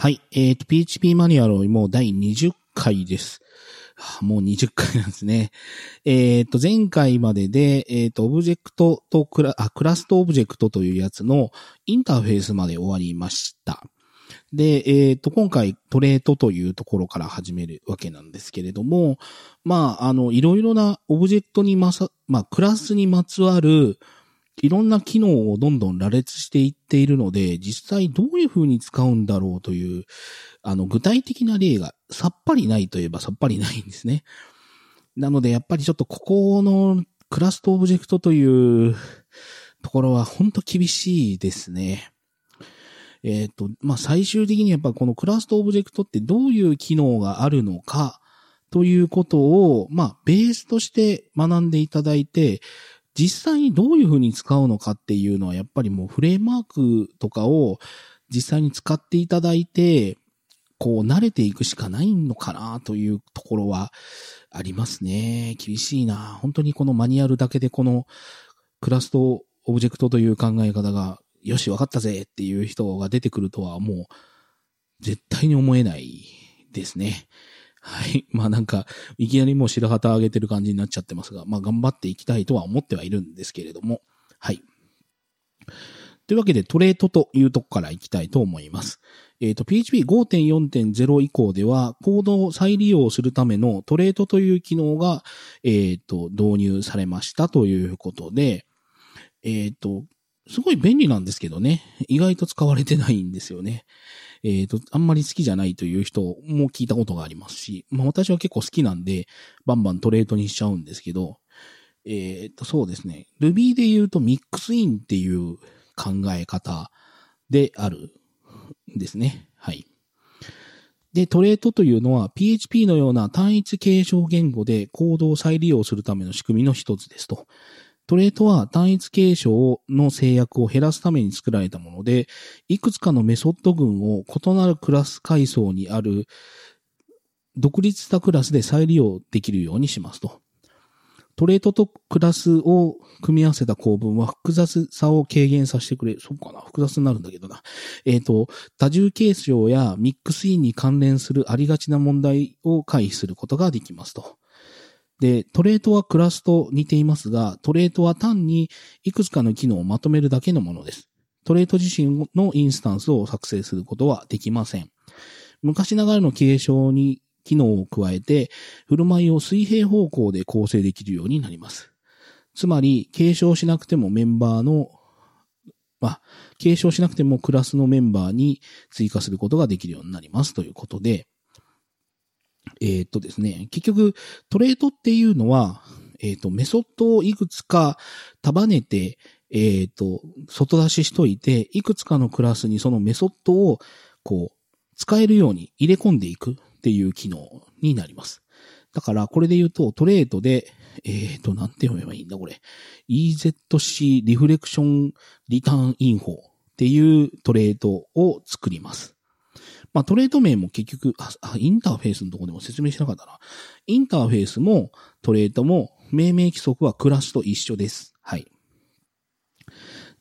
はい。えっ、と、PHP マニュアルもう第20回です。もう20回なんですね。えっ、と、前回までで、えっ、と、オブジェクトとクラ、あ、クラスとオブジェクトというやつのインターフェースまで終わりました。で、えっ、と、今回トレイトというところから始めるわけなんですけれども、まあ、あの、いろいろなオブジェクトにまさ、まあ、クラスにまつわる、いろんな機能をどんどん羅列していっているので、実際どういう風に使うんだろうという、あの、具体的な例がさっぱりないといえばさっぱりないんですね。なので、やっぱりちょっとここのクラスとオブジェクトというところは本当厳しいですね。えっ、と、まあ、最終的にやっぱこのクラスとオブジェクトってどういう機能があるのかということを、まあ、ベースとして学んでいただいて、実際にどういうふうに使うのかっていうのは、やっぱりもうフレームワークとかを実際に使っていただいて、こう慣れていくしかないのかなというところはありますね。厳しいな。本当にこのマニュアルだけでこのクラストオブジェクトという考え方が、よし、わかったぜっていう人が出てくるとはもう絶対に思えないですね。はい。まあなんか、いきなりもう白旗上げてる感じになっちゃってますが、まあ頑張っていきたいとは思ってはいるんですけれども、はい。というわけで、トレートというとこからいきたいと思います。えっ、と、PHP5.4.0 以降では、コードを再利用するためのトレートという機能が、えっ、と、導入されましたということで、えっ、と、すごい便利なんですけどね、意外と使われてないんですよね。えっ、と、あんまり好きじゃないという人も聞いたことがありますし、まあ私は結構好きなんで、バンバントレートにしちゃうんですけど、えっ、と、そうですね。Ruby で言うとミックスインっていう考え方であるんですね。はい。で、トレートというのは PHP のような単一継承言語でコードを再利用するための仕組みの一つですと。トレートは単一継承の制約を減らすために作られたもので、いくつかのメソッド群を異なるクラス階層にある独立したクラスで再利用できるようにしますと。トレートとクラスを組み合わせた構文は複雑さを軽減させてくれ。そうかな？複雑になるんだけどな。えっ、と、多重継承やミックスインに関連するありがちな問題を回避することができますと。で、トレートはクラスと似ていますが、トレートは単にいくつかの機能をまとめるだけのものです。トレート自身のインスタンスを作成することはできません。昔ながらの継承に機能を加えて、振る舞いを水平方向で構成できるようになります。つまり、継承しなくてもメンバーの、まあ、継承しなくてもクラスのメンバーに追加することができるようになりますということで、えー、っとですね、結局、トレートっていうのは、えー、っと、メソッドをいくつか束ねて、えー、っと、外出ししといて、いくつかのクラスにそのメソッドを、こう、使えるように入れ込んでいくっていう機能になります。だから、これで言うと、トレートで、えっ、と、なんて読めばいいんだ、これ。EZC リフレクションリターンインフォっていうトレートを作ります。まあ、トレート名も結局あ、インターフェースのとこでも説明しなかったな。インターフェースもトレートも命名規則はクラスと一緒です。はい。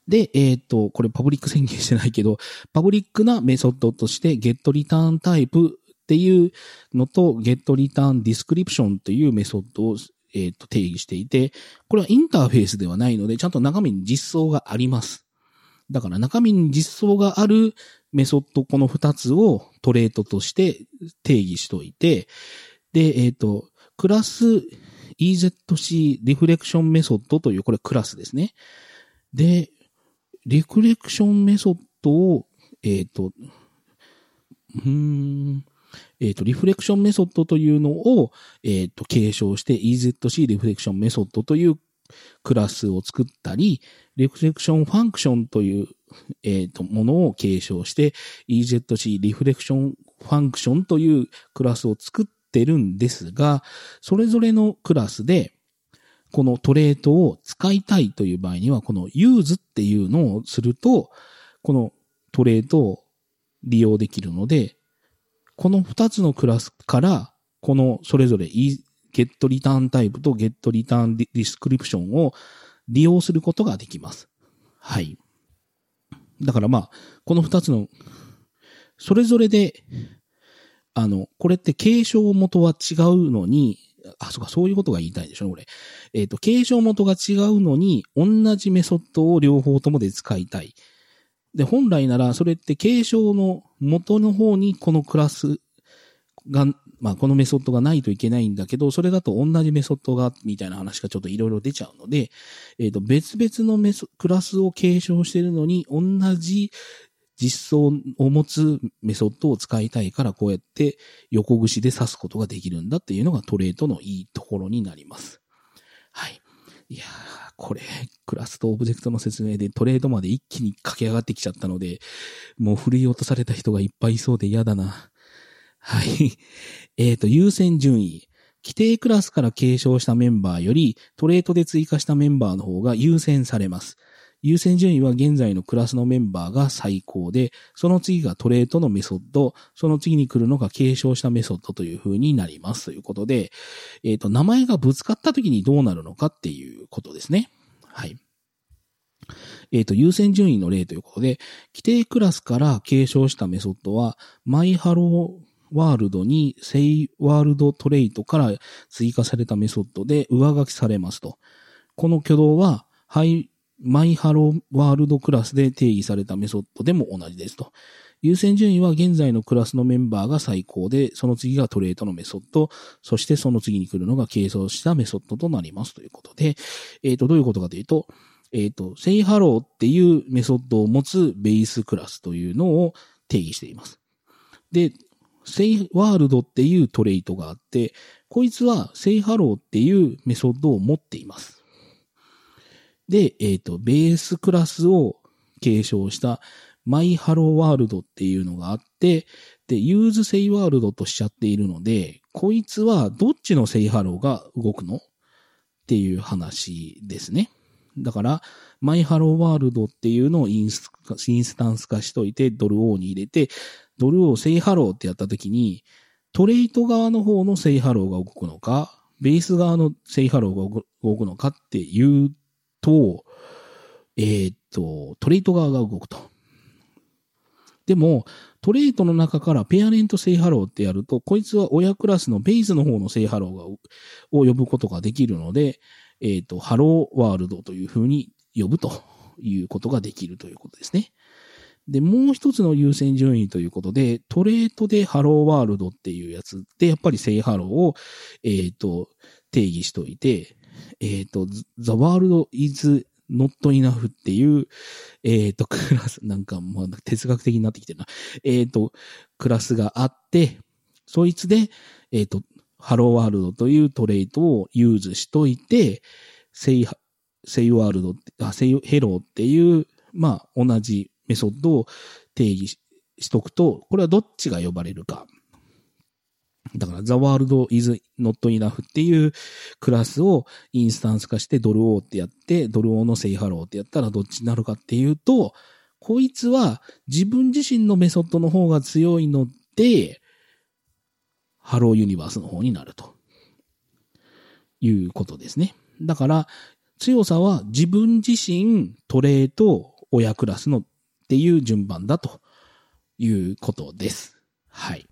で、えっ、と、これパブリック宣言してないけど、パブリックなメソッドとして getReturnType っていうのと getReturnDescription というメソッドを、えっ、と定義していて、これはインターフェースではないので、ちゃんと中身に実装があります。だから中身に実装があるメソッド、この二つをトレートとして定義しといて、で、えっ、と、クラス EZC リフレクションメソッドという、これクラスですね。で、リフレクションメソッドを、えっ、と、うーん、えっ、と、リフレクションメソッドというのを、えっ、と、継承して EZC リフレクションメソッドというクラスを作ったり、 ReflectionFunction という、えっ、と、ものを継承して、EZC Reflectionファンクションというクラスを作ってるんですが、それぞれのクラスで、このトレートを使いたいという場合には、この use っていうのをすると、このトレートを利用できるので、この二つのクラスから、このそれぞれ getReturnType と getReturnDescription を利用することができます。はい。だからまあ、この二つのそれぞれで、あの、これって継承元は違うのに、あ、そうか、そういうことが言いたいでしょ、これ。えっ、ー、と、継承元が違うのに、同じメソッドを両方ともで使いたい。で、本来なら、それって継承の元の方にこのクラスが、まあ、このメソッドがないといけないんだけど、それだと同じメソッドが、みたいな話がちょっといろいろ出ちゃうので、えっ、ー、と、別々のメソ、クラスを継承しているのに、同じ実装を持つメソッドを使いたいから、こうやって横串で刺すことができるんだっていうのがトレートのいいところになります。はい。いやー、これ、クラスとオブジェクトの説明でトレードまで一気に駆け上がってきちゃったので、もう振り落とされた人がいっぱいいそうで嫌だな。はい。えっ、ー、と、優先順位。規定クラスから継承したメンバーより、トレートで追加したメンバーの方が優先されます。優先順位は現在のクラスのメンバーが最高で、その次がトレートのメソッド、その次に来るのが継承したメソッドという風になりますということで、えっ、ー、と、名前がぶつかった時にどうなるのかっていうことですね。はい。えっ、ー、と、優先順位の例ということで、規定クラスから継承したメソッドは、MyHelloWorld に SayWorld トレイトから追加されたメソッドで上書きされますと。この挙動は、はい MyHelloWorld クラスで定義されたメソッドでも同じですと。優先順位は現在のクラスのメンバーが最高で、その次がトレイトのメソッド、そしてその次に来るのが継承したメソッドとなりますということで、えっ、ー、と、どういうことかというと、えっ、ー、と、 sayHello っていうメソッドを持つベースクラスというのを定義しています。で、 SayWorld っていうトレイトがあって、こいつは sayHello っていうメソッドを持っています。で、えっ、ー、と、ベースクラスを継承した MyHelloWorld っていうのがあって、で、 use SayWorld としちゃっているので、こいつはどっちの sayHello が動くのっていう話ですね。だから、MyHelloWorld っていうのをインスインスタンス化しといて、ドル o に入れて、ドル o sayHello ってやったときに、トレイト側の方の sayHello が動くのか、ベース側の sayHello が動くのかっていうと、えー、っと、トレイト側が動くと。でも、トレイトの中から parent sayHello ってやると、こいつは親クラスのベースの方の sayHello がを呼ぶことができるので、えー、っと、 Hello World という風に呼ぶということができるということですね。で、もう一つの優先順位ということで、トレイトで HelloWorld っていうやつで、やっぱり sayHello を、えっ、ー、と、定義しといて、えっ、ー、と、The World is not enough っていう、えっ、ー、と、クラス、なんかもう哲学的になってきてるな。えっ、と、クラスがあって、そいつで、えっ、と、 Hello World という trait を use しといて、 say, say World、あ、 say, Hello っていう、まあ、同じメソッドを定義しとくと、これはどっちが呼ばれるか。だから、The World is not enough っていうクラスをインスタンス化してドル o ってやって、ドル o の say Hello ってやったらどっちになるかっていうと、こいつは自分自身のメソッドの方が強いので、ハローユニバースの方になると。いうことですね。だから、強さは自分自身、 trait、親クラスのっていう順番だということです。はい。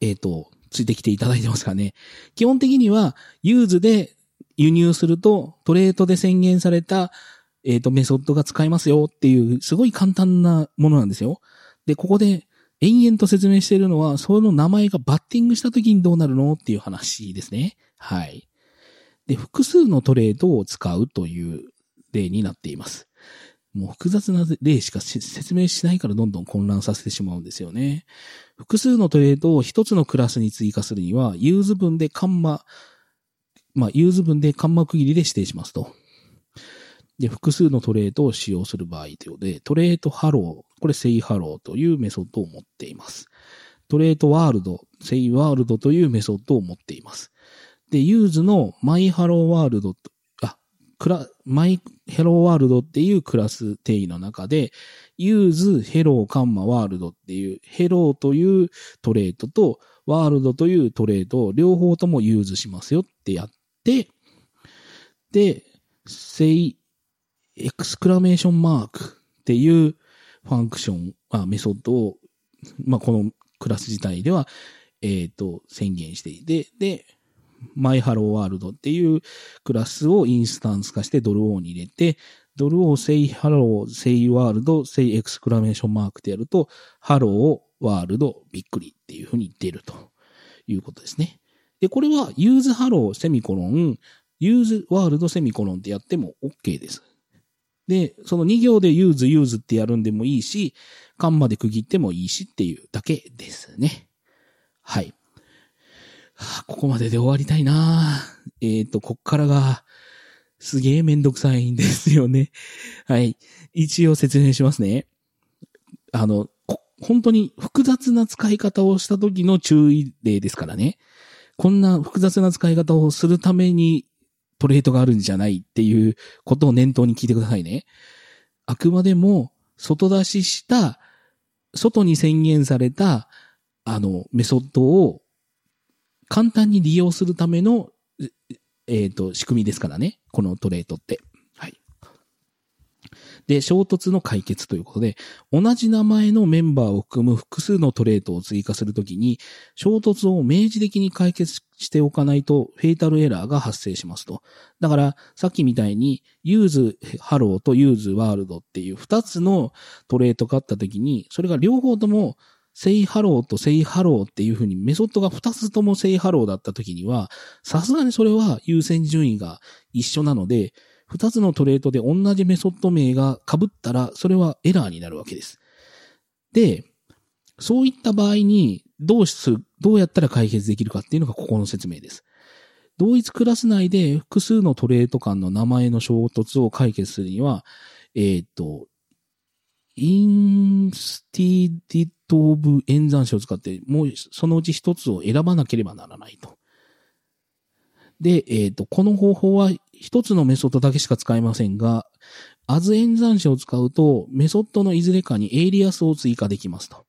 えっ、ー、と、ついてきていただいてますかね。基本的には、 use で輸入すると、 trait で宣言された、えっ、ー、と、メソッドが使えますよっていう、すごい簡単なものなんですよ。で、ここで、延々と説明しているのは、その名前がバッティングした時にどうなるのっていう話ですね。はい。で、複数の trait を使うという例になっています。もう複雑な例しか説明しないからどんどん混乱させてしまうんですよね。複数の trait を一つのクラスに追加するには、 use 文でカンマ、まあ、 use 文でカンマ区切りで指定しますと。で、複数の trait を使用する場合ということで、 trait Hello、これ say Hello というメソッドを持っています。 trait World、say World というメソッドを持っています。で、 use の My Hello World クラ、 My Hello World っていうクラス定義の中で、 use Hello カンマ World っていう、ヘローというtrait と、 World という trait を両方とも use しますよってやって、で、 say, Exclamation Mark っていうファンクション、あメソッドをまあ、このクラス自体では、えっ、ー、と、宣言していて、で、 My Hello World っていうクラスをインスタンス化してドル o に入れて、ドル o、say Hello、say World、say Exclamation Mark でやると、Hello、World、びっくりっていうふうに出るということですね。で、これは、 use Hello、セミコロン、 use World、セミコロンってやっても OK です。で、その2行で use、use ってやるんでもいいし、カンマで区切ってもいいしっていうだけですね。はい。ここまでで終わりたいなえっ、ー、と、こっからが、すげえめんどくさいんですよね。はい。一応説明しますね。あの、本当に複雑な使い方をした時の注意例ですからね。こんな複雑な使い方をするためにトレートがあるんじゃないっていうことを念頭に聞いてくださいね。あくまでも外出しした、外に宣言された、あの、メソッドを簡単に利用するためのえっ、ー、と、仕組みですからね。この trait って。はい。で、衝突の解決ということで、同じ名前のメンバーを含む複数の trait を追加するときに、衝突を明示的に解決しておかないと、 fatal error が発生しますと。だから、さっきみたいに、 use Hello と use World っていう二つの trait があったときに、それが両方とも say Hello と say Hello っていう風にメソッドが2つとも say Hello だった時には、さすがにそれは優先順位が一緒なので、2つのトレートで同じメソッド名が被ったら、それはエラーになるわけです。で、そういった場合に、どうする、どうやったら解決できるかっていうのがここの説明です。同一クラス内で複数のトレート間の名前の衝突を解決するには、えっ、ー、と、インスティディット・オブ演算子を使って、もうそのうち一つを選ばなければならないと。で、えっ、ー、と、この方法は一つのメソッドだけしか使えませんが、 as 演算子を使うと、メソッドのいずれかにエイリアスを追加できますと。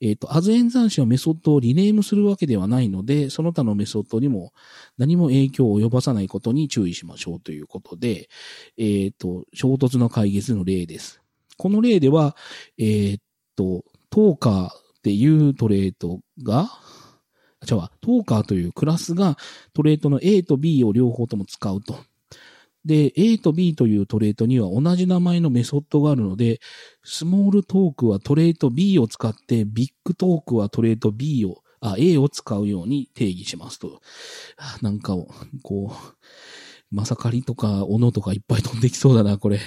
えっ、ー、と、 as 演算子はメソッドをリネームするわけではないので、その他のメソッドにも何も影響を及ばさないことに注意しましょうということで、えっ、ー、と、衝突の解決の例です。この例では、えー、っと、 Talker っていう trait が、じゃあ、トーカーというクラスがトレートの A と B を両方とも使うと。で、A と B というトレートには同じ名前のメソッドがあるので、スモールトークはトレート B を使って、ビッグトークはトレート B を、あ、A を使うように定義しますと。なんかを、こう、まさかりとか、斧とかいっぱい飛んできそうだな、これ。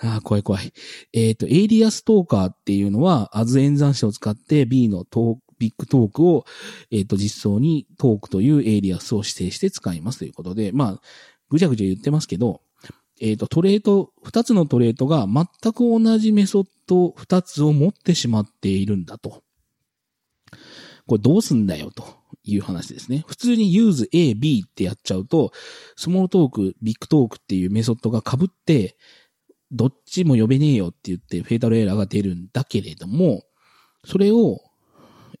ああ、怖い怖い。えっ、ー、と、エイリアストーカーっていうのは、アズ演算子を使って B のトービッグトークを、えっ、ー、と、実装にトークというエイリアスを指定して使いますということで、まあ、ぐちゃぐちゃ言ってますけど、えっ、ー、と、 trait、二つの trait が全く同じメソッド二つを持ってしまっているんだと。これどうすんだよと。いう話ですね。普通に use A, B ってやっちゃうと、 small Talk、big Talk っていうメソッドが被って、どっちも呼べねえよって言って fatal error が出るんだけれども、それを、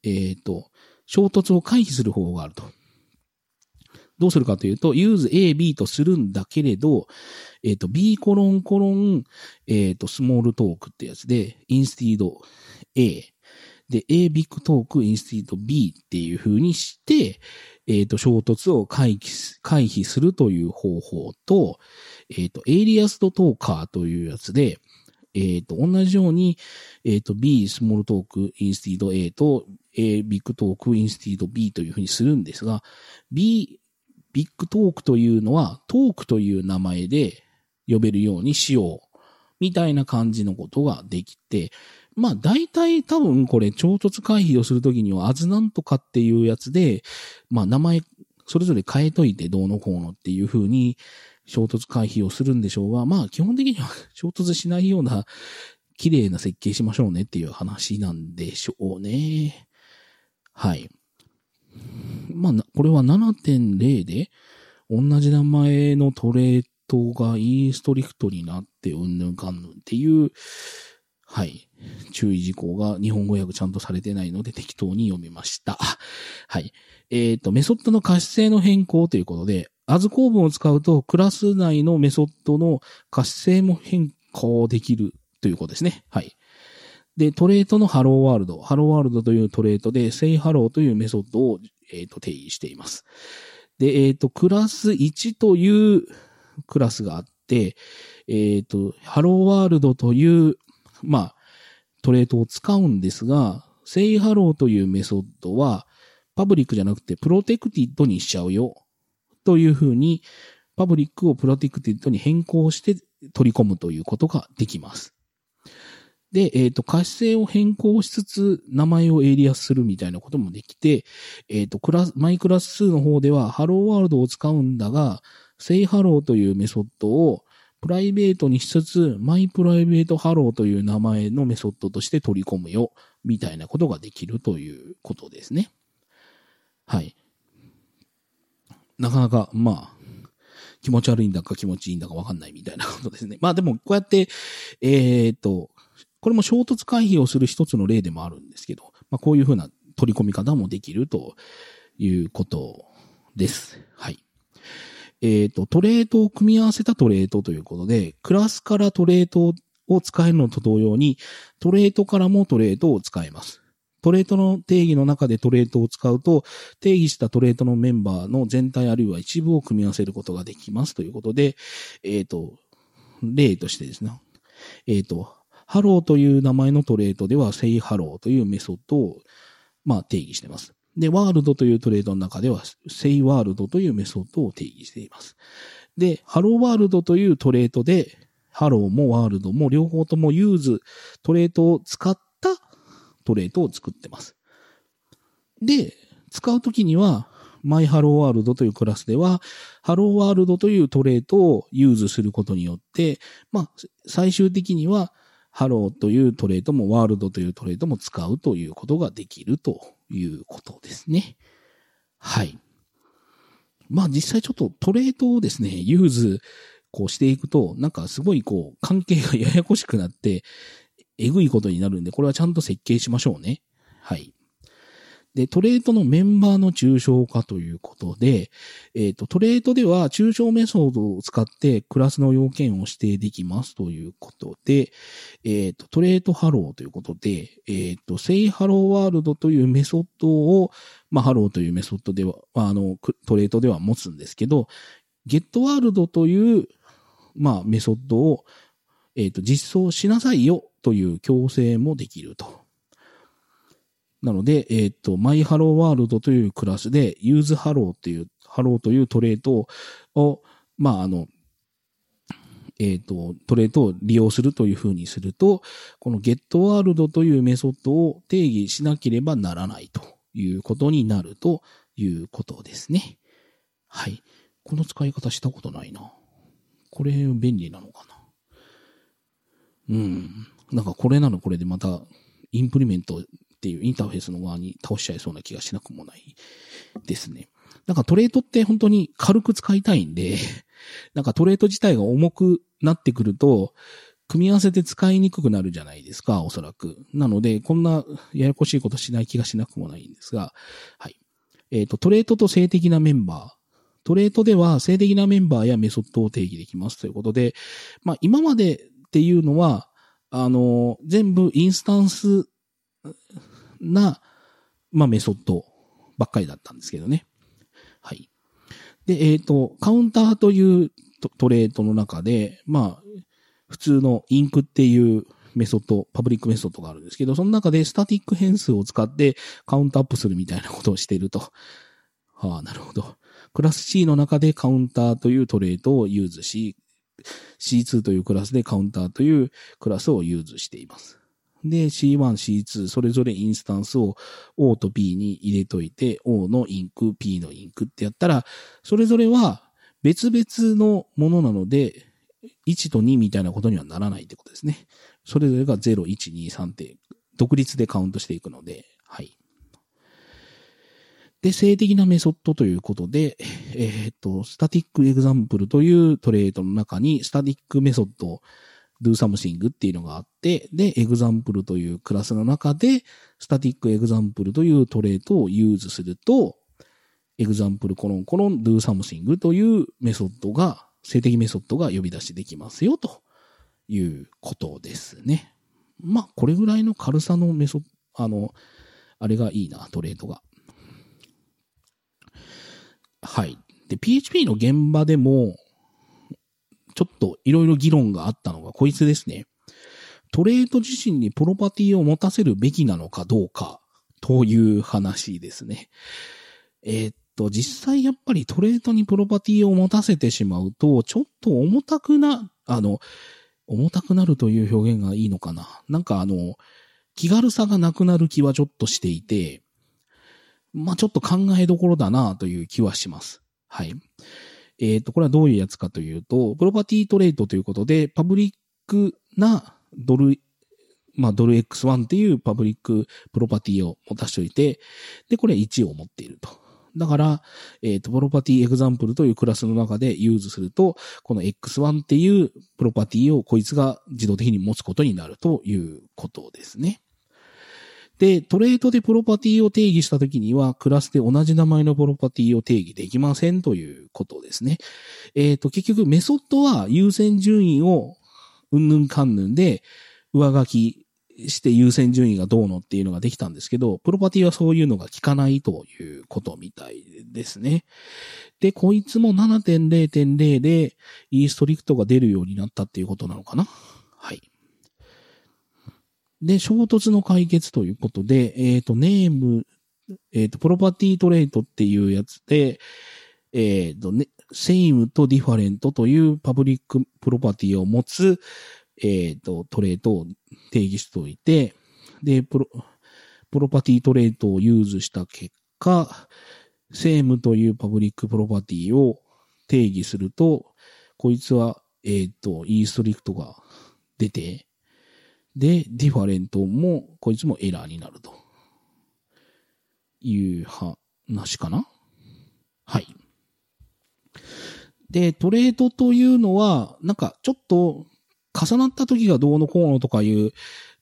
えっ、ー、と、衝突を回避する方法があると。どうするかというと、use A, B とするんだけれど、えっ、ー、と、B コロンコロン、えっ、ー、と、 small Talk ってやつで、instead A で、A big Talk instead B っていう風にして、えっ、ー、と、衝突を回避、回避するという方法と、えっ、ー、と、 Aliased Talker というやつで、えっ、ー、と、同じように、えっ、と、B small Talk instead A と A big Talk instead B という風にするんですが、B ビッグトークというのは、トークという名前で呼べるようにしよう。みたいな感じのことができて、まあ大体多分これ衝突回避をするときには、 as なんとかっていうやつで、まあ名前それぞれ変えといてどうのこうのっていう風に衝突回避をするんでしょうが、まあ基本的には衝突しないような綺麗な設計しましょうねっていう話なんでしょうね。はい。まあ、これは7.0で同じ名前のトレートがインストリクトになってうんぬんかんぬんっていう、はい。注意事項が日本語訳ちゃんとされてないので適当に読みました。はい。えっ、ー、と、メソッドの可視性の変更ということで、 as 構文を使うとクラス内のメソッドの可視性も変更できるということですね。はい。で、 trait の Hello World、Hello World という trait で、 say Hello というメソッドを、えー、と定義しています。で、えっ、ー、と、クラス1というクラスがあって、えっ、ー、と、 Hello World という、まあ、 trait を使うんですが、 say Hello というメソッドは、public じゃなくて protected にしちゃうよ。というふうに、 public を protected に変更して取り込むということができます。で、えっ、ー、と、可視性を変更しつつ、名前をエイリアスするみたいなこともできて、えっ、ー、と、クラス、 my class 2の方では、 hello world を使うんだが、 say hello というメソッドを private にしつつ、 my private hello という名前のメソッドとして取り込むよ、みたいなことができるということですね。はい。なかなか、まあ、気持ち悪いんだか気持ちいいんだかわかんないみたいなことですね。まあでも、こうやって、えっ、と、これも衝突回避をする一つの例でもあるんですけど、まあこういうふうな取り込み方もできるということです。はい。えっ、と、トレートを組み合わせたトレートということで、クラスからトレートを使えるのと同様に、 trait からも trait を使えます。 trait の定義の中で trait を使うと、定義した trait のメンバーの全体あるいは一部を組み合わせることができますということで、えっ、ー、と、例としてですね、えっ、ー、と、ハローという名前の trait では、 say hello というメソッドを、まあ、定義しています。で、 world という trait の中では、 say world というメソッドを定義しています。で、 hello world という trait で、ハローも world も両方とも use、trait を使った trait を作ってます。で、使うときには、 my hello world というクラスでは、 hello world という trait を use することによって、まあ、最終的には、ハローという trait も world という trait も使うということができるということですね。はい。まあ実際ちょっと trait をですね、 use こうしていくと、なんかすごいこう関係がややこしくなって、えぐいことになるんで、これはちゃんと設計しましょうね。はい。で、 trait のメンバーの抽象化ということで、えっ、ー、と、 trait では抽象メソッドを使ってクラスの要件を指定できますということで、えっ、ー、と、 trait hello ということで、えっ、ー、と、 say hello world というメソッドを、まあ、ハローというメソッドでは、あの、 trait では持つんですけど、 get world という、まあ、メソッドを、えっ、と、実装しなさいよという強制もできると。なので、えっ、ー、と、 my hello world というクラスで、 use hello っていう、ハローという trait を、まあ、あの、えっ、ー、と、 trait を利用するというふうにすると、この get world というメソッドを定義しなければならないということになるということですね。はい。この使い方したことないな。これ便利なのかな。うん。なんかこれなのこれでまたインプリメントっていうインターフェースの側に倒しちゃいそうな気がしなくもないですね。なんかトレートって本当に軽く使いたいんで、なんかトレート自体が重くなってくると、組み合わせて使いにくくなるじゃないですか、おそらく。なので、こんなややこしいことしない気がしなくもないんですが、はい。えっ、ー、と、トレートと性的なメンバー。トレートでは性的なメンバーやメソッドを定義できますということで、まあ今までっていうのは、あの、全部インスタンスな、まあ、メソッドばっかりだったんですけどね。はい。で、えっ、ー、と、カウンターというトレートの中で、まあ、普通の inc っていうメソッド、 public メソッドがあるんですけど、その中で static 変数を使ってカウントアップするみたいなことをしていると。はあ、なるほど。クラス C の中で counter という trait を use し、C2 というクラスで counter というクラスを use しています。で、C1、C2、それぞれインスタンスを O と P に入れといて、O のインク、P のインクってやったら、それぞれは別々のものなので、1と2みたいなことにはならないってことですね。それぞれが0、1、2、3って独立でカウントしていくので、はい。で、静的なメソッドということで、えっ、と、 static example という trait の中に、 static メソッド do something っていうのがあって、で、example というクラスの中で、static example という trait を use すると、example コロンコロン do something というメソッドが、性的メソッドが呼び出しできますよということですね。まあ、これぐらいの軽さのメソッ、あの、あれがいいな、トレードが。はい。で、PHP の現場でも、ちょっといろいろ議論があったのがこいつですね。トレード自身にプロパティを持たせるべきなのかどうかという話ですね。えー、っと、実際やっぱりトレードにプロパティを持たせてしまうと、ちょっと重たくな、あの、重たくなるという表現がいいのかな。なんかあの、気軽さがなくなる気はちょっとしていて、まあ、ちょっと考えどころだなという気はします。はい。えっ、ー、と、これはどういうやつかというと、プロパティトレードということで、パブリックなドル、まあ、ドル X1 っていうパブリックプロパティを持たしておいて、で、これ1を持っていると。だから、えっ、ー、と、 property example というクラスの中で use すると、この X1 っていうプロパティをこいつが自動的に持つことになるということですね。で、 trait でプロパティを定義したときには、クラスで同じ名前のプロパティを定義できませんということですね。えっ、ー、と、結局メソッドは優先順位をうんぬんかんぬんで上書きして優先順位がどうのっていうのができたんですけど、プロパティはそういうのが効かないということみたいですね。で、こいつも7.0.0で e ストリクトが出るようになったっていうことなのかな？はい。で、衝突の解決ということで、えっ、ー、と、ネーム、えっ、ー、と、 property trait っていうやつで、えっ、ー、と、ね、 same と different という public プロパティを持つ、えっ、と、 trait を定義しておいて、で、プロ、 property trait を use した結果、 same という public プロパティを定義すると、こいつは、えっ、と、 E_STRICT が出て、で、 different も、こいつもエラーになると。いう話かなはい。で、トレードというのは、なんかちょっと重なった時がどうのこうのとかいう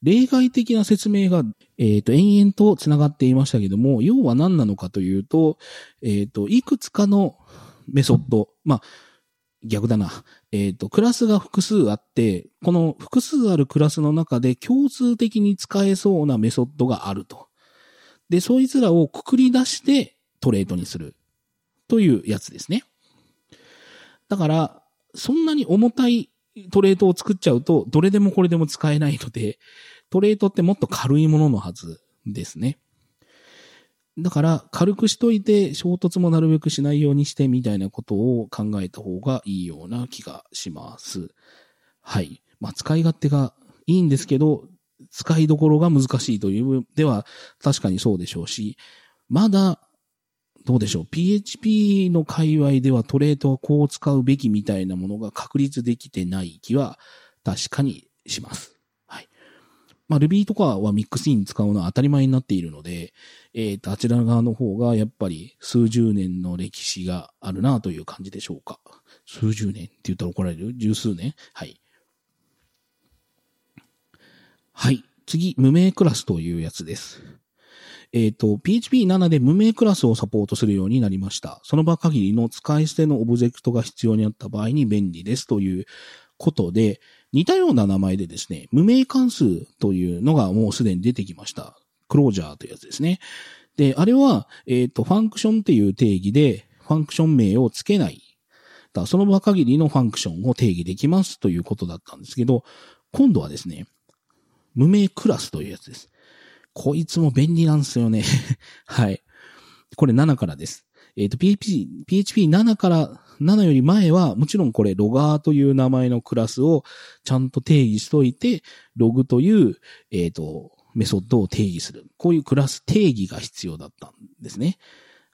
例外的な説明が、えっ、ー、と、延々と繋がっていましたけども、要は何なのかというと、えっ、ー、と、いくつかのメソッド、まあ、逆だな。えっ、ー、と、クラスが複数あって、この複数あるクラスの中で共通的に使えそうなメソッドがあると。で、そいつらをくくり出してトレードにする。というやつですね。だから、そんなに重たいトレードを作っちゃうと、どれでもこれでも使えないので、トレードってもっと軽いもののはずですね。だから、軽くしといて、衝突もなるべくしないようにしてみたいなことを考えた方がいいような気がします。はい。まあ、使い勝手がいいんですけど、使いどころが難しいというでは、確かにそうでしょうし、まだ、どうでしょう。PHP の界隈ではトレートはこう使うべきみたいなものが確立できてない気は確かにします。まあ、Ruby とかはミックスイン使うのは当たり前になっているので、えっ、ー、と、あちら側の方がやっぱり数十年の歴史があるなという感じでしょうか。数十年って言ったら怒られる？十数年？はい。はい。次、無名クラスというやつです。えっ、ー、と、PHP7 で無名クラスをサポートするようになりました。その場限りの使い捨てのオブジェクトが必要になった場合に便利ですということで、似たような名前でですね、無名関数というのがもうすでに出てきました。クロージャーというやつですね。で、あれは、えっ、ー、と、 function っていう定義で、ファンクション名を付けない。ただその場限りのファンクションを定義できますということだったんですけど、今度はですね、無名クラスというやつです。こいつも便利なんですよね。はい。これ7からです。えっ、ー、と、PHP、PHP7 から7より前は、もちろんこれ、ロガーという名前のクラスをちゃんと定義しといて、ログという、えっ、ー、と、メソッドを定義する。こういうクラス定義が必要だったんですね。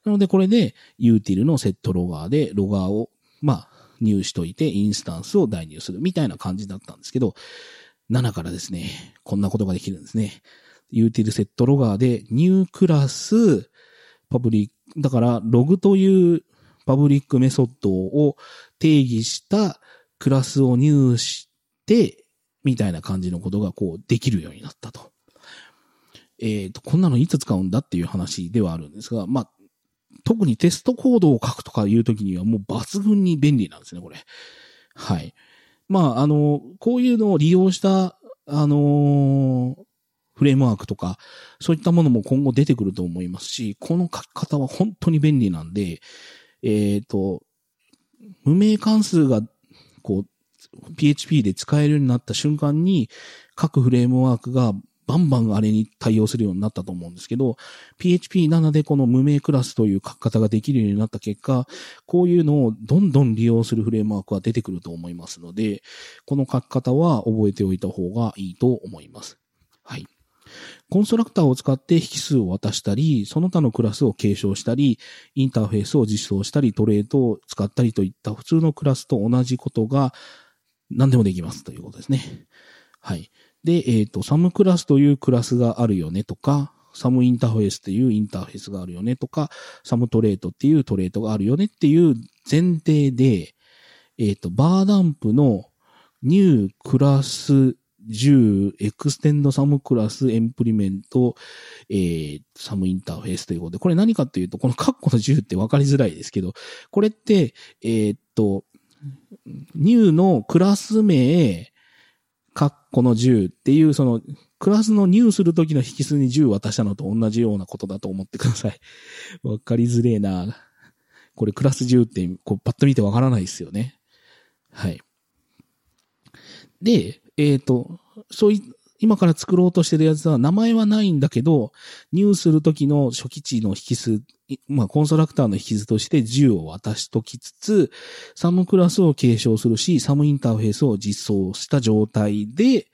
なので、これで、ユーティルのセットロガーで、ロガーを、まあ、入しといて、インスタンスを代入するみたいな感じだったんですけど、7からですね、こんなことができるんですね。 util set logger で、 new class、public、だから、ログという public メソッドを定義したクラスを入手して、みたいな感じのことがこうできるようになったと。えっ、ー、と、こんなのいつ使うんだっていう話ではあるんですが、まあ、特にテストコードを書くとかいうときにはもう抜群に便利なんですね、これ。はい。まあ、あの、こういうのを利用したあのーフレームワークとか、そういったものも今後出てくると思いますし、この書き方は本当に便利なんで、えっ、と、無名関数が、こう、PHP で使えるようになった瞬間に、各フレームワークがバンバンあれに対応するようになったと思うんですけど、PHP7 でこの無名クラスという書き方ができるようになった結果、こういうのをどんどん利用するフレームワークは出てくると思いますので、この書き方は覚えておいた方がいいと思います。コンストラクターを使って引数を渡したり、その他のクラスを継承したり、インターフェースを実装したり、トレードを使ったりといった普通のクラスと同じことが何でもできますということですね。はい。で、えっ、ー、と、 SomeClass というクラスがあるよねとか、 SomeInterface っていうインターフェースがあるよねとか、 SomeTrait っていうトレイトがあるよねっていう前提で、えっ、ー、と、 var_dump の new class 10、extends SomeClass、implements、えー、 SomeInterface ということで、これ何かっていうと、このカッコの10って分かりづらいですけど、これって、えー、っと、ニューのクラス名、カッコの10っていう、その、クラスのニューするときの引数に10渡したのと同じようなことだと思ってください。わかりづれえな。これクラス10って、こう、パッと見てわからないですよね。はい。で、えっ、ー、と、そうい、今から作ろうとしてるやつは名前はないんだけど、入するときの初期値の引数、まあ、コンストラクターの引数として10を渡しときつつ、サムクラスを継承するし、サムインターフェースを実装した状態で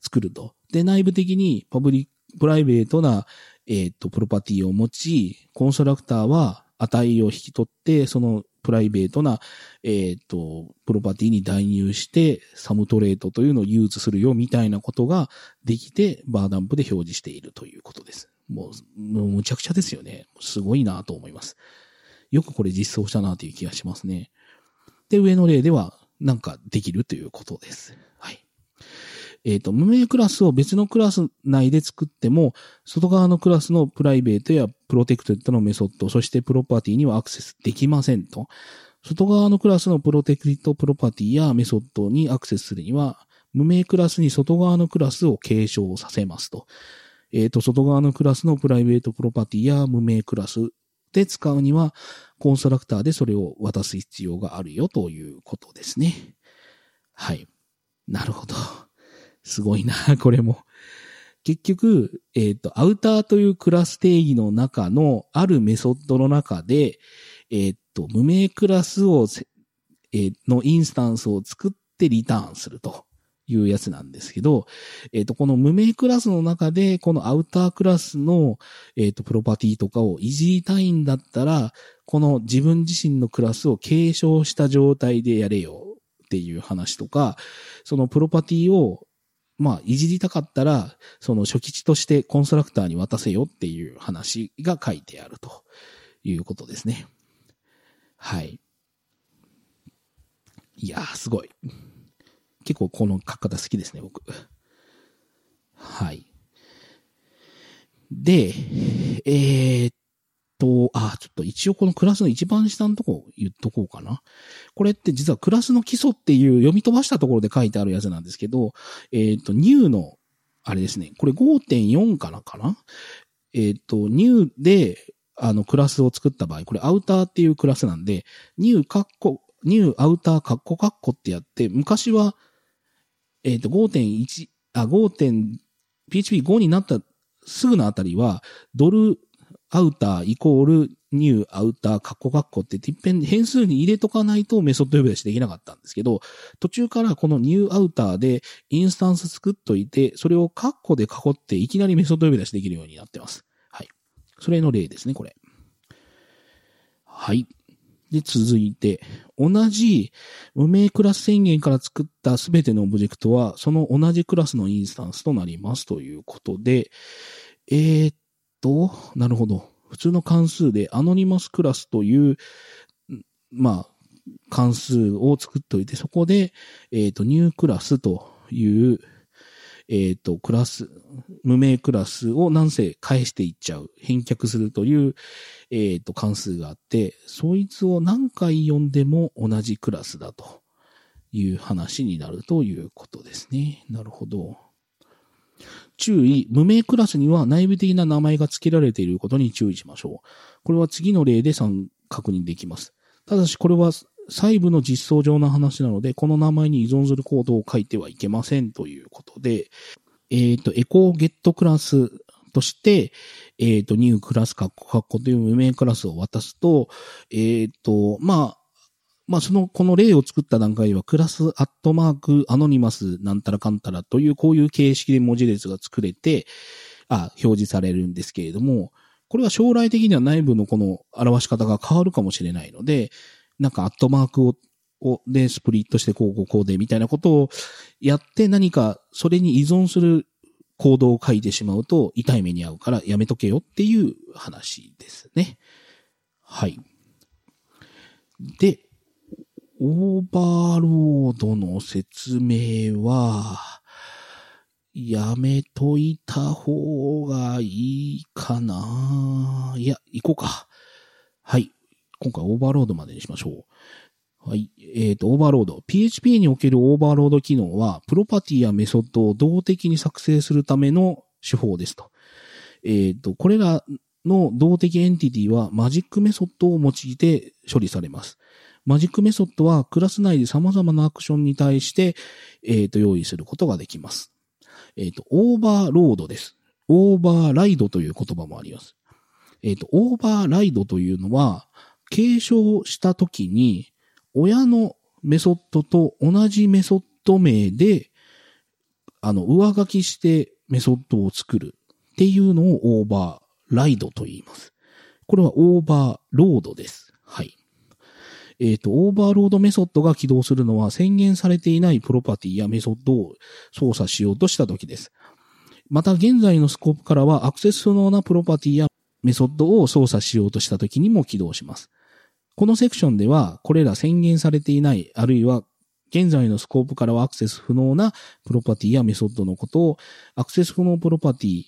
作ると。で、内部的にパブリプライベートな、えっ、ー、と、プロパティを持ち、コンストラクターは値を引き取って、そのプライベートな、えっ、ー、と、プロパティに代入して、サムトレートというのを誘致するよ、みたいなことができて、バーダンプで表示しているということです。もう、もうむちゃくちゃですよね。すごいなと思います。よくこれ実装したなという気がしますね。で、上の例では、なんかできるということです。はい。えっ、ー、と、無名クラスを別のクラス内で作っても、外側のクラスのプライベートやプロテクテッドのメソッド、そしてプロパティにはアクセスできませんと。外側のクラスのプロテクテッドプロパティやメソッドにアクセスするには、無名クラスに外側のクラスを継承させますと。えっ、ー、と、外側のクラスのプライベートプロパティや無名クラスで使うには、コンストラクターでそれを渡す必要があるよということですね。はい。なるほど。すごいな、これも。結局、えっ、ー、と、アウターというクラス定義の中のあるメソッドの中で、えっ、ー、と、無名クラスを、えー、のインスタンスを作ってリターンするというやつなんですけど、えっ、と、この無名クラスの中で、このアウタークラスの、えっ、と、プロパティとかをいじりたいんだったら、この自分自身のクラスを継承した状態でやれよっていう話とか、そのプロパティをまあ、いじりたかったら、その初期値としてコンストラクターに渡せよっていう話が書いてあるということですね。はい。いやー、すごい。結構この書き方好きですね、僕。はい。で、えー、っと、あ、ちょっと一応このクラスの一番下のとこ言っとこうかな。これって実はクラスの基礎っていう読み飛ばしたところで書いてあるやつなんですけど、えっ、ー、と、new の、あれですね、これ5.4からかな？えっ、ー、と、new で、あの、クラスを作った場合、これアウターっていうクラスなんで、new カッコ、new アウターカッコカッコってやって、昔は、えっ、ー、と、5.1、あ、5. PHP5 になったすぐのあたりは、ドルアウターイコールニューアウターカッコカッコって一遍変数に入れとかないとメソッド呼び出しできなかったんですけど、途中からこのニューアウターでインスタンス作っといて、それをカッコで囲っていきなりメソッド呼び出しできるようになってます。はい。それの例ですね、これ。はい。で、続いて、同じ無名クラス宣言から作ったすべてのオブジェクトは、その同じクラスのインスタンスとなりますということで、えー、っと、なるほど。普通の関数でアノニマスクラスという、まあ、関数を作っておいて、そこで、えっ、ー、と、ニュークラスという、えっ、ー、と、クラス、無名クラスを何世返していっちゃう、返却するという、えっ、ー、と、関数があって、そいつを何回読んでも同じクラスだという話になるということですね。なるほど。注意、無名クラスには内部的な名前が付けられていることに注意しましょう。これは次の例で確認できます。ただし、これは細部の実装上の話なので、この名前に依存するコードを書いてはいけませんということで、えっ、ー、と、エコーゲットクラスとして、えっ、ー、と、ニュークラスカッコカッコという無名クラスを渡すと、えっ、ー、と、まあ、まあ、その、この例を作った段階では、クラスアットマークアノニマスなんたらかんたらという、こういう形式で文字列が作れて、あ、表示されるんですけれども、これは将来的には内部のこの表し方が変わるかもしれないので、なんかアットマークを、をでスプリットしてこうこうこうでみたいなことをやって何かそれに依存するコードを書いてしまうと痛い目に遭うからやめとけよっていう話ですね。はい。で、オーバーロードの説明は、やめといた方がいいかないや、行こうか。はい。今回オーバーロードまでにしましょう。はい。えっ、ー、と、オーバーロード。PHP におけるオーバーロード機能は、プロパティやメソッドを動的に作成するための手法ですと。えっ、ー、と、これらの動的エンティティはマジックメソッドを用いて処理されます。マジックメソッドはクラス内で様々なアクションに対して、えっ、ー、と、用意することができます。えっ、ー、と、オーバーロードです。オーバーライドという言葉もあります。えっ、ー、と、オーバーライドというのは、継承したときに、親のメソッドと同じメソッド名で、あの、上書きしてメソッドを作るっていうのをオーバーライドと言います。これはオーバーロードです。はい。えっ、ー、と、オーバーロードメソッドが起動するのは宣言されていないプロパティやメソッドを操作しようとしたときです。また、現在のスコープからはアクセス不能なプロパティやメソッドを操作しようとしたときにも起動します。このセクションでは、これら宣言されていない、あるいは現在のスコープからはアクセス不能なプロパティやメソッドのことを、アクセス不能プロパティ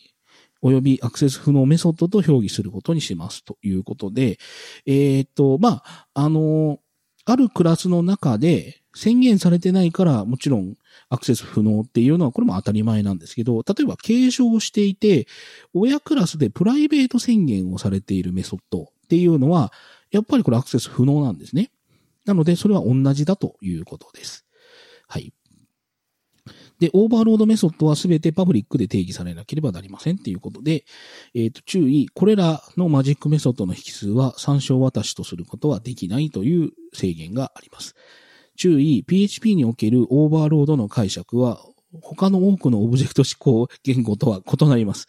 及びアクセス不能メソッドと表記することにしますということで、えっ、と、まあ、あの、あるクラスの中で宣言されてないからもちろんアクセス不能っていうのはこれも当たり前なんですけど、例えば継承していて、親クラスでプライベート宣言をされているメソッドっていうのは、やっぱりこれアクセス不能なんですね。なので、それは同じだということです。はい。で、オーバーロードメソッドはすべてパブリックで定義されなければなりませんっていうことで、えっ、ー、と、注意、これらのマジックメソッドの引数は参照渡しとすることはできないという制限があります。注意、PHP におけるオーバーロードの解釈は他の多くのオブジェクト指向言語とは異なります。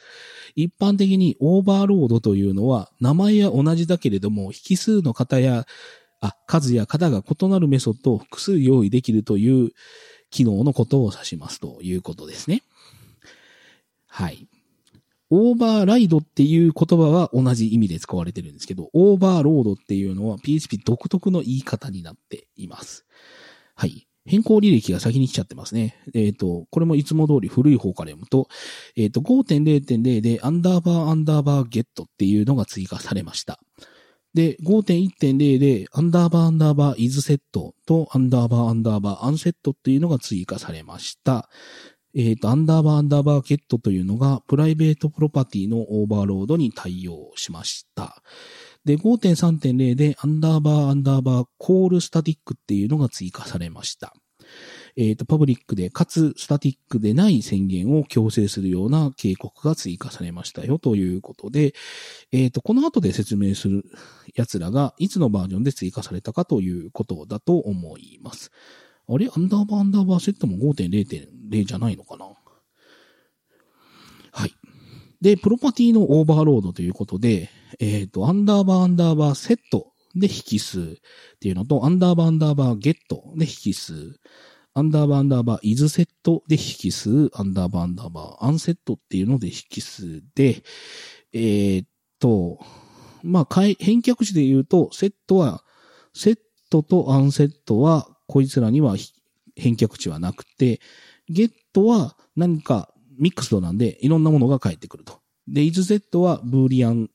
一般的にオーバーロードというのは名前は同じだけれども引数の型やあ数や型が異なるメソッドを複数用意できるという機能のことを指しますということですね。はい。オーバーライドっていう言葉は同じ意味で使われてるんですけど、オーバーロードっていうのは PHP 独特の言い方になっています。はい。変更履歴が先に来ちゃってますね。えっ、ー、と、これもいつも通り古い方から読むと、えっ、ー、と、5.0.0でアンダーバーアンダーバーゲットっていうのが追加されました。で、5.1.0で、アンダーバーアンダーバー isset と、アンダーバーアンダーバー unset っていうのが追加されました。えっ、ー、と、アンダーバーアンダーバーゲットというのが、プライベートプロパティのオーバーロードに対応しました。で、5.3.0で、アンダーバーアンダーバーコールスタティックっていうのが追加されました。えっ、ー、と、パブリックで、かつスタティックでない宣言を強制するような警告が追加されましたよということで、えっ、ー、と、この後で説明する奴らがいつのバージョンで追加されたかということだと思います。あれ？アンダーバーアンダーバーセットも5.0.0じゃないのかな？はい。で、プロパティのオーバーロードということで、えっ、ー、と、アンダーバーアンダーバーセットで引数っていうのと、アンダーバーアンダーバーゲットで引数、アンダーバーアンダーバー isset で引数、アンダーバーアンダーバー unset っていうので引数で、えー、っと、まあ、返却値で言うと、セットは、セットとアンセットは、こいつらには返却値はなくて、ゲットは何かミックスドなんで、いろんなものが返ってくると。で、イズセットはブーリアン、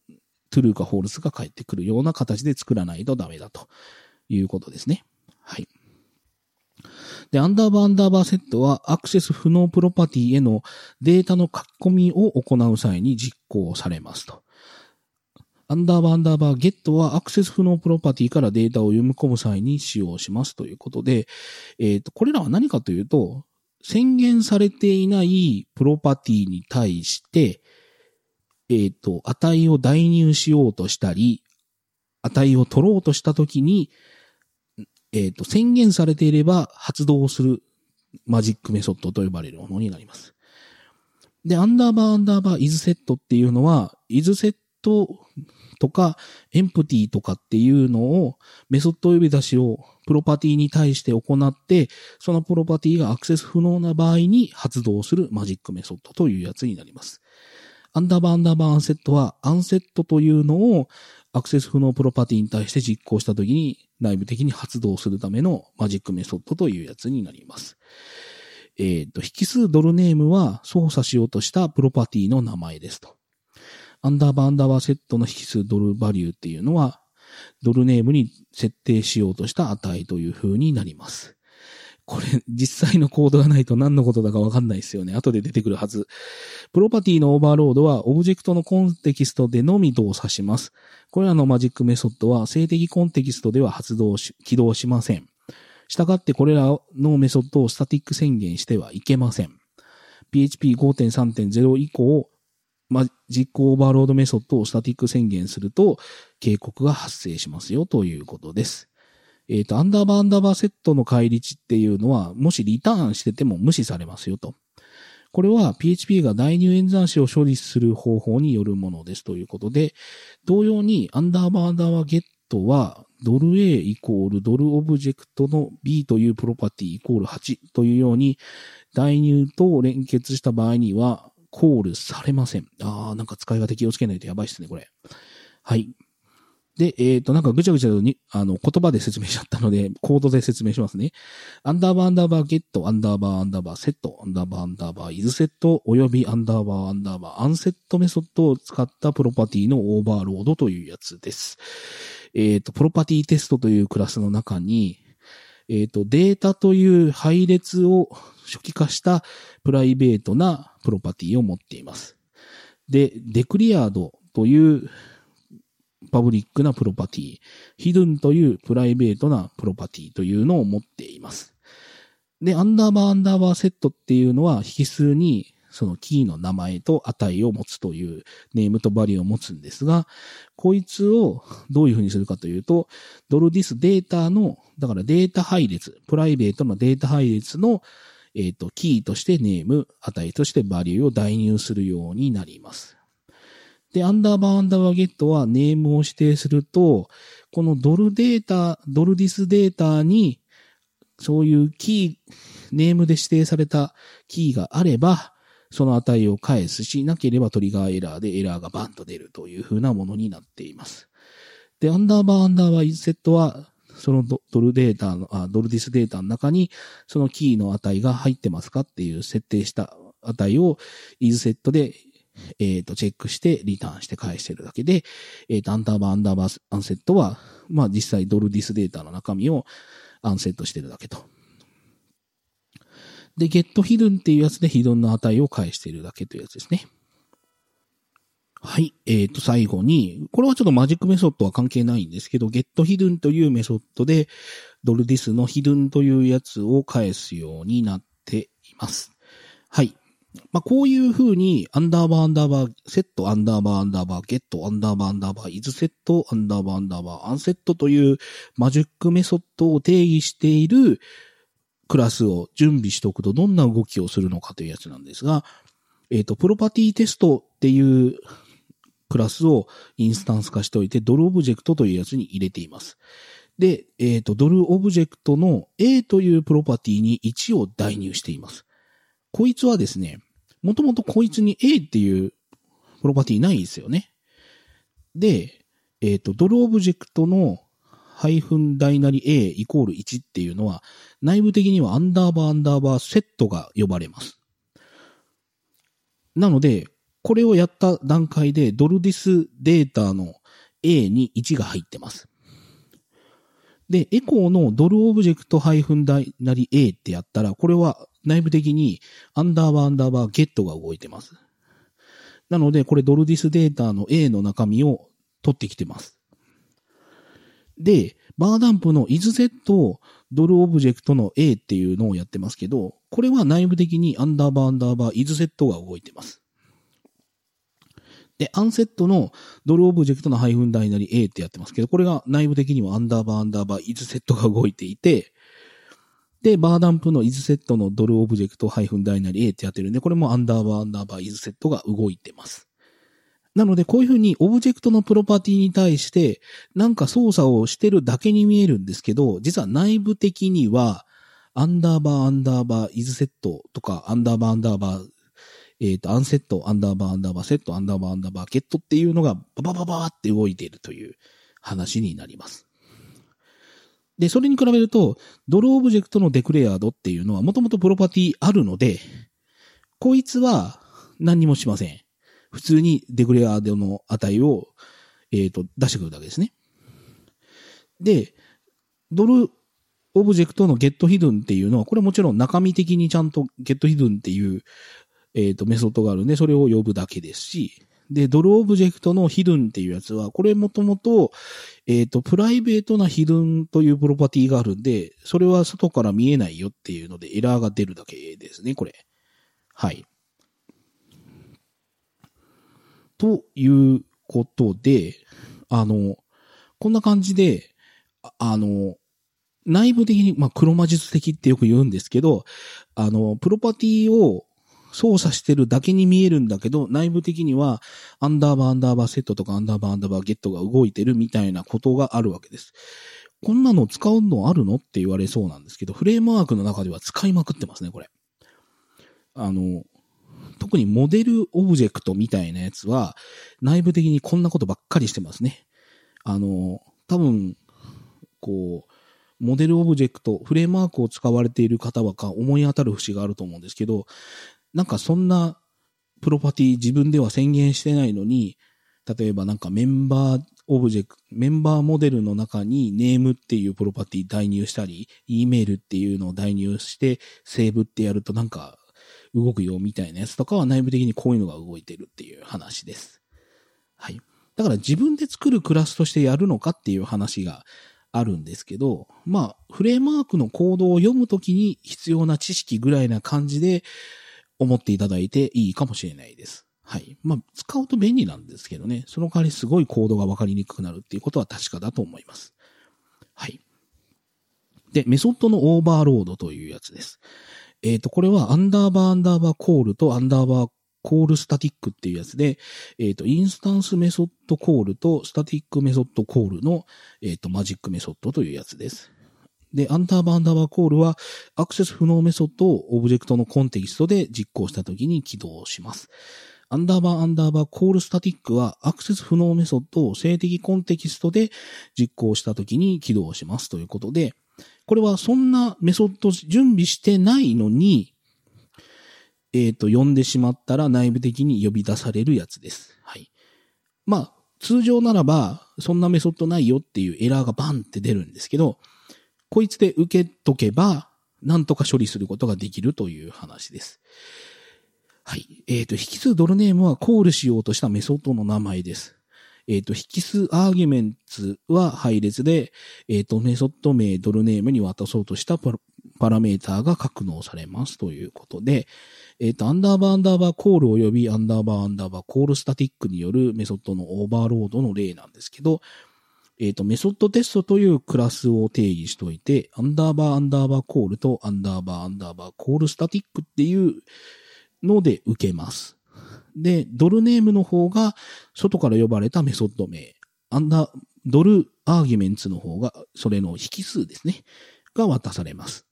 トゥルーかホールスが返ってくるような形で作らないとダメだということですね。はい。で、アンダーバーアンダーバーセットはアクセス不能プロパティへのデータの書き込みを行う際に実行されますと。アンダーバーアンダーバーゲットはアクセス不能プロパティからデータを読み込む際に使用しますということで、えっ、ー、と、これらは何かというと、宣言されていないプロパティに対して、えっ、ー、と、値を代入しようとしたり、値を取ろうとしたときに、えっ、ー、と、宣言されていれば発動するマジックメソッドと呼ばれるものになります。で、アンダーバーアンダーバーイズセットっていうのは、イズセットとか、エンプティとかっていうのを、メソッド呼び出しをプロパティに対して行って、そのプロパティがアクセス不能な場合に発動するマジックメソッドというやつになります。アンダーバーアンダーバー unset は、 unset というのをアクセス不能プロパティに対して実行したときに内部的に発動するためのマジックメソッドというやつになります。えっ、ー、と、引数ドル name は操作しようとしたプロパティの名前ですと。アンダーバーアンダーバーセットの引数ドル value っていうのは、ドル name に設定しようとした値という風になります。これ、実際のコードがないと何のことだかわかんないですよね。後で出てくるはず。プロパティのオーバーロードは、オブジェクトのコンテキストでのみ動作します。これらのマジックメソッドは、静的コンテキストでは発動し、起動しません。したがってこれらのメソッドをスタティック宣言してはいけません。PHP 5.3.0以降、マジックオーバーロードメソッドを static 宣言すると、警告が発生しますよということです。えっ、ー、と、アンダーバーアンダーバーセットの返り値っていうのは、もしリターンしてても無視されますよと。これは PHP が代入演算子を処理する方法によるものですということで、同様にアンダーバーアンダーバーゲットは、ドル A イコールドルオブジェクトの B というプロパティイコール8というように、代入と連結した場合には、コールされません。あー、なんか使い勝手気をつけないとやばいっすね、これ。はい。で、えっ、ー、と、なんかぐちゃぐちゃに、あの、言葉で説明しちゃったので、コードで説明しますね。アンダーバーアンダーバー get、アンダーバーアンダーバー set、アンダーバーアンダーバー isset、およびアンダーバーアンダーバー unset メソッドを使ったプロパティのオーバーロードというやつです。えっ、ー、と、 property test というクラスの中に、えっ、ー、と、データという配列を初期化したプライベートなプロパティを持っています。で、デクリアードというパブリックなプロパティ、ヒドゥンというプライベートなプロパティというのを持っています。で、アンダーバーアンダーバーセットっていうのは引数にそのキーの名前と値を持つというネームとバリューを持つんですが、こいつをどういうふうにするかというと、ドルディスデータの、だからデータ配列、プライベートのデータ配列の、えっ、ー、と、キーとしてネーム、値としてバリューを代入するようになります。で、アンダーバーアンダーバーゲットはネームを指定すると、このドルデータ、ドルディスデータに、そういうキー、ネームで指定されたキーがあれば、その値を返すし、なければトリガーエラーでエラーがバンと出るという風なものになっています。で、アンダーバーアンダーバーイズセットは、そのドルデータのあ、ドルディスデータの中に、そのキーの値が入ってますかっていう設定した値をイズセットでえっ、ー、と、チェックしてリターンして返してるだけで、えっ、ー、と、アンダーバーアンダーバーアンセットは、まあ実際ドルディスデータの中身をアンセットしてるだけと。で、ゲットヒドンっていうやつでヒドンの値を返してるだけというやつですね。はい。えっ、ー、と、最後に、これはちょっとマジックメソッドは関係ないんですけど、 get hidden というメソッドで、ドル this の hidden というやつを返すようになっています。はい。まあ、こういう風に、アンダーバーアンダーバー、セットアンダーバーアンダーバー、ゲットアンダーバーアンダーバー、 isset アンダーバーアンダーバー、 unset というマジックメソッドを定義しているクラスを準備しておくとどんな動きをするのかというやつなんですが、えっ、ー、と、 property test っていうクラスをインスタンス化しておいて、ドルオブジェクトというやつに入れています。で、えっ、ー、と、ドルオブジェクトの A というプロパティに1を代入しています。こいつはですね、もともとこいつに A っていうプロパティないんですよね。で、えっ、ー、と、ドルオブジェクトのハイフン大なり A イコール1っていうのは、内部的にはアンダーバーアンダーバーセットが呼ばれます。なので、これをやった段階でドルディスデータの A に1が入ってます。で、エコーのドルオブジェクトハイフンダイナリ A ってやったら、これは内部的にアンダーバーアンダーバーゲットが動いてます。なので、これドルディスデータの A の中身を取ってきてます。で、バーダンプの isZ をドルオブジェクトの A っていうのをやってますけど、これは内部的にアンダーバーアンダーバー isZ が動いてます。で、 unset のドルオブジェクトのハイフンダイナリ A ってやってますけど、これが内部的にはアンダーバーアンダーバーイズセットが動いていて、で、バーダンプのイズセットのドルオブジェクトダイナリ A ってやってるんで、これもアンダーバーアンダーバー isset が動いてます。なので、こういうふうにオブジェクトのプロパティに対して、なんか操作をしてるだけに見えるんですけど、実は内部的には、アンダーバーアンダーバー isset とか、アンダーバーアンダーバーえっ、と、 unset、アンダーバー、アンダーバー、 set、アンダーバー、アンダーバー、ゲットっていうのが、ババババーって動いているという話になります。で、それに比べると、ドルオブジェクトの declared っていうのは、もともとプロパティあるので、こいつは何にもしません。普通に declared の値を、えっ、ー、と、出してくるだけですね。で、ドルオブジェクトの get hidden っていうのは、これもちろん中身的にちゃんと get hidden っていうえっ、ー、と、メソッドがあるんで、それを呼ぶだけですし、で、ドルオブジェクトの hidden っていうやつは、これもともと、えっ、ー、と、 private な hidden というプロパティがあるんで、それは外から見えないよっていうので、エラーが出るだけですね、これ。はい。ということで、あの、こんな感じで、あの、内部的に、まあ、黒魔術的ってよく言うんですけど、あの、プロパティを操作してるだけに見えるんだけど、内部的には、アンダーバーアンダーバーセットとかアンダーバーアンダーバーゲットが動いてるみたいなことがあるわけです。こんなの使うのあるのって言われそうなんですけど、フレームワークの中では使いまくってますね、これ。あの、特にモデルオブジェクトみたいなやつは、内部的にこんなことばっかりしてますね。あの、多分、こう、モデルオブジェクト、フレームワークを使われている方はか思い当たる節があると思うんですけど、なんかそんなプロパティ自分では宣言してないのに、例えばなんかメンバーオブジェクト、メンバーモデルの中に name っていうプロパティ代入したり、E メールっていうのを代入して、 save ってやるとなんか動くよみたいなやつとかは内部的にこういうのが動いてるっていう話です。はい。だから自分で作るクラスとしてやるのかっていう話があるんですけど、まあ、フレームワークのコードを読むときに必要な知識ぐらいな感じで、思っていただいていいかもしれないです。はい。まあ、使うと便利なんですけどね、その代わりすごいコードがわかりにくくなるっていうことは確かだと思います。はい。で、メソッドのオーバーロードというやつです。えっ、ー、と、これはアンダーバーアンダーバー call とアンダーバー call static っていうやつで、えっ、ー、と、インスタンスメソッドコールとスタティックメソッドコールの、えっ、ー、と、マジックメソッドというやつです。で、アンダーバーアンダーバー call は、アクセス不能メソッドをオブジェクトのコンテキストで実行したときに起動します。アンダーバーアンダーバー call static は、アクセス不能メソッドを静的コンテキストで実行したときに起動しますということで、これはそんなメソッド準備してないのに、えっ、ー、と、呼んでしまったら内部的に呼び出されるやつです。はい。まあ、通常ならば、そんなメソッドないよっていうエラーがバンって出るんですけど、こいつで受けとけば、なんとか処理することができるという話です。はい。えっ、ー、と、引数ドルネームはコールしようとしたメソッドの名前です。えっ、ー、と、引数 arguments は配列で、えっ、ー、と、メソッド名ドル name に渡そうとしたパラメーターが格納されますということで、えっ、と、アンダーバーアンダーバー call 及びアンダーバーアンダーバー call static によるメソッドのオーバーロードの例なんですけど、えっ、ー、と、 method test というクラスを定義しておいて、アンダーバーアンダーバー call とアンダーバーアンダーバー call static っていうので受けます。で、ドル name の方が外から呼ばれたメソッド名。アンダー、ドル arguments の方がそれの引数ですね。が渡されます。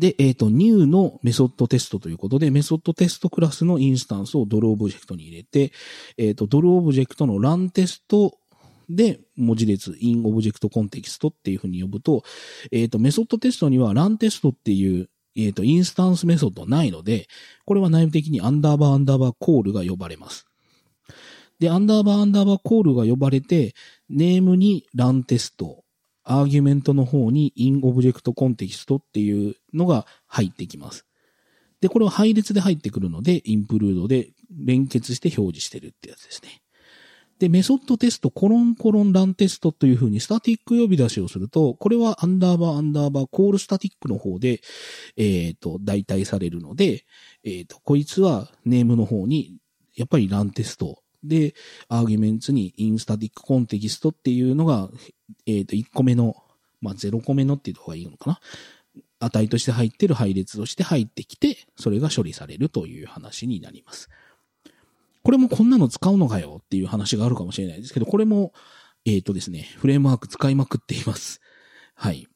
で、えっ、ー、と、new のメソッドテストということで、 method test クラスのインスタンスをドルオブジェクトに入れて、えっ、ー、と、ドルオブジェクトの run test で文字列 in オブジェクトコンテキストっていうふうに呼ぶと、えっ、ー、と、 method test には run test っていうえっ、と、インスタンスメソッドないので、これは内部的にアンダーバーアンダーバー call が呼ばれます。で、アンダーバーアンダーバー call が呼ばれて、 name に run test、argument の方に in object context っていうのが入ってきます。で、これは配列で入ってくるので、 implode で連結して表示してるってやつですね。で、 method test、コロンコロン run test というふうに static 呼び出しをすると、これはアンダーバーアンダーバー call static の方で、えっ、ー、と、代替されるので、えっ、ー、と、こいつはネームの方に、やっぱりランテストで、アーギュメンツにインスタティックコンテキストっていうのが、えっ、ー、と、1個目の、まあ、0個目のっていう方がいいのかな。値として入ってる配列として入ってきて、それが処理されるという話になります。これもこんなの使うのかよっていう話があるかもしれないですけど、これも、えっ、ー、とですね、フレームワーク使いまくっています。はい。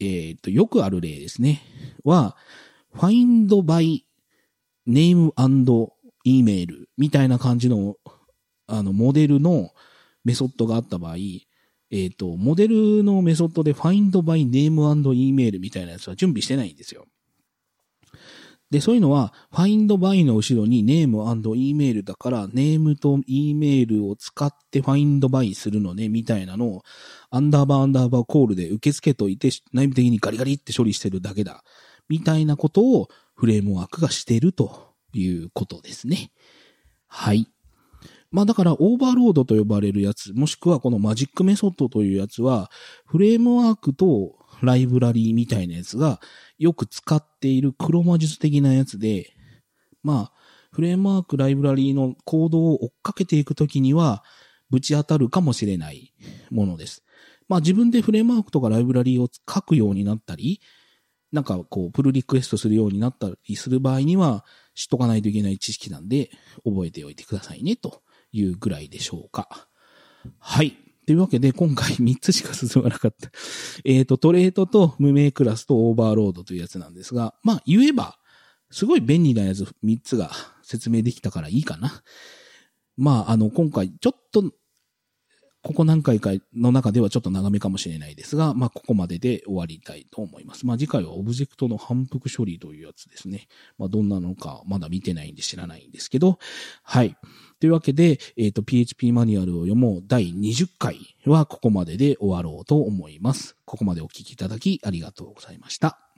えっ、ー、と、よくある例ですね。は、find by name and email みたいな感じの、あの、モデルのメソッドがあった場合、えっ、ー、と、モデルのメソッドで find by name email みたいなやつは準備してないんですよ。で、そういうのは、find by の後ろに name email だから、ネームと email を使って find by するのね、みたいなのを、アンダーバーアンダーバー call で受け付けといて、内部的にガリガリって処理してるだけだ。みたいなことをフレームワークがしてるということですね。はい。まあだからオーバーロードと呼ばれるやつ、もしくはこの magic method というやつは、フレームワークとライブラリーみたいなやつがよく使っている黒魔術的なやつで、まあ、フレームワークライブラリーのコードを追っかけていくときには、ぶち当たるかもしれないものです。まあ自分でフレームワークとかライブラリーを書くようになったり、なんかこう、プルリクエストするようになったりする場合には、知っとかないといけない知識なんで、覚えておいてくださいね、というぐらいでしょうか。はい。というわけで、今回3つしか進まなかった。えっ、ー、と、トレートと無名クラスとオーバーロードというやつなんですが、まあ、言えば、すごい便利なやつ3つが説明できたからいいかな。まあ、あの、今回、ちょっとここ何回かの中ではちょっと長めかもしれないですが、まあ、ここまでで終わりたいと思います。まあ、次回はオブジェクトの反復処理というやつですね。まあ、どんなのかまだ見てないんで知らないんですけど、はい。というわけで、えっ、ー、と、PHP マニュアルを読もう第20回はここまでで終わろうと思います。ここまでお聞きいただきありがとうございました。